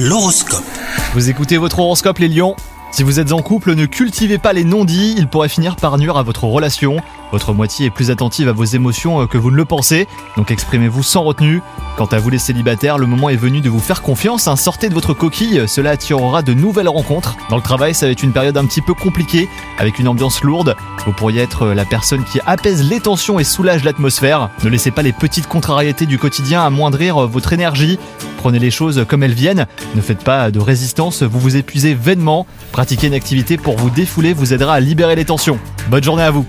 L'horoscope. Vous écoutez votre horoscope les lions? Si vous êtes en couple, ne cultivez pas les non-dits, ils pourraient finir par nuire à votre relation. Votre moitié est plus attentive à vos émotions euh, que vous ne le pensez, donc exprimez-vous sans retenue. Quant à vous les célibataires, le moment est venu de vous faire confiance, hein, sortez de votre coquille, cela attirera de nouvelles rencontres. Dans le travail, ça va être une période un petit peu compliquée, avec une ambiance lourde. Vous pourriez être euh, la personne qui apaise les tensions et soulage l'atmosphère. Ne laissez pas les petites contrariétés du quotidien amoindrir euh, votre énergie. Prenez les choses comme elles viennent, ne faites pas de résistance, vous vous épuisez vainement. Pratiquer une activité pour vous défouler vous aidera à libérer les tensions. Bonne journée à vous